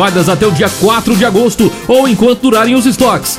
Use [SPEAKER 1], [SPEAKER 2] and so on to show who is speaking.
[SPEAKER 1] Válidas até o dia 4 de agosto ou enquanto durarem os estoques.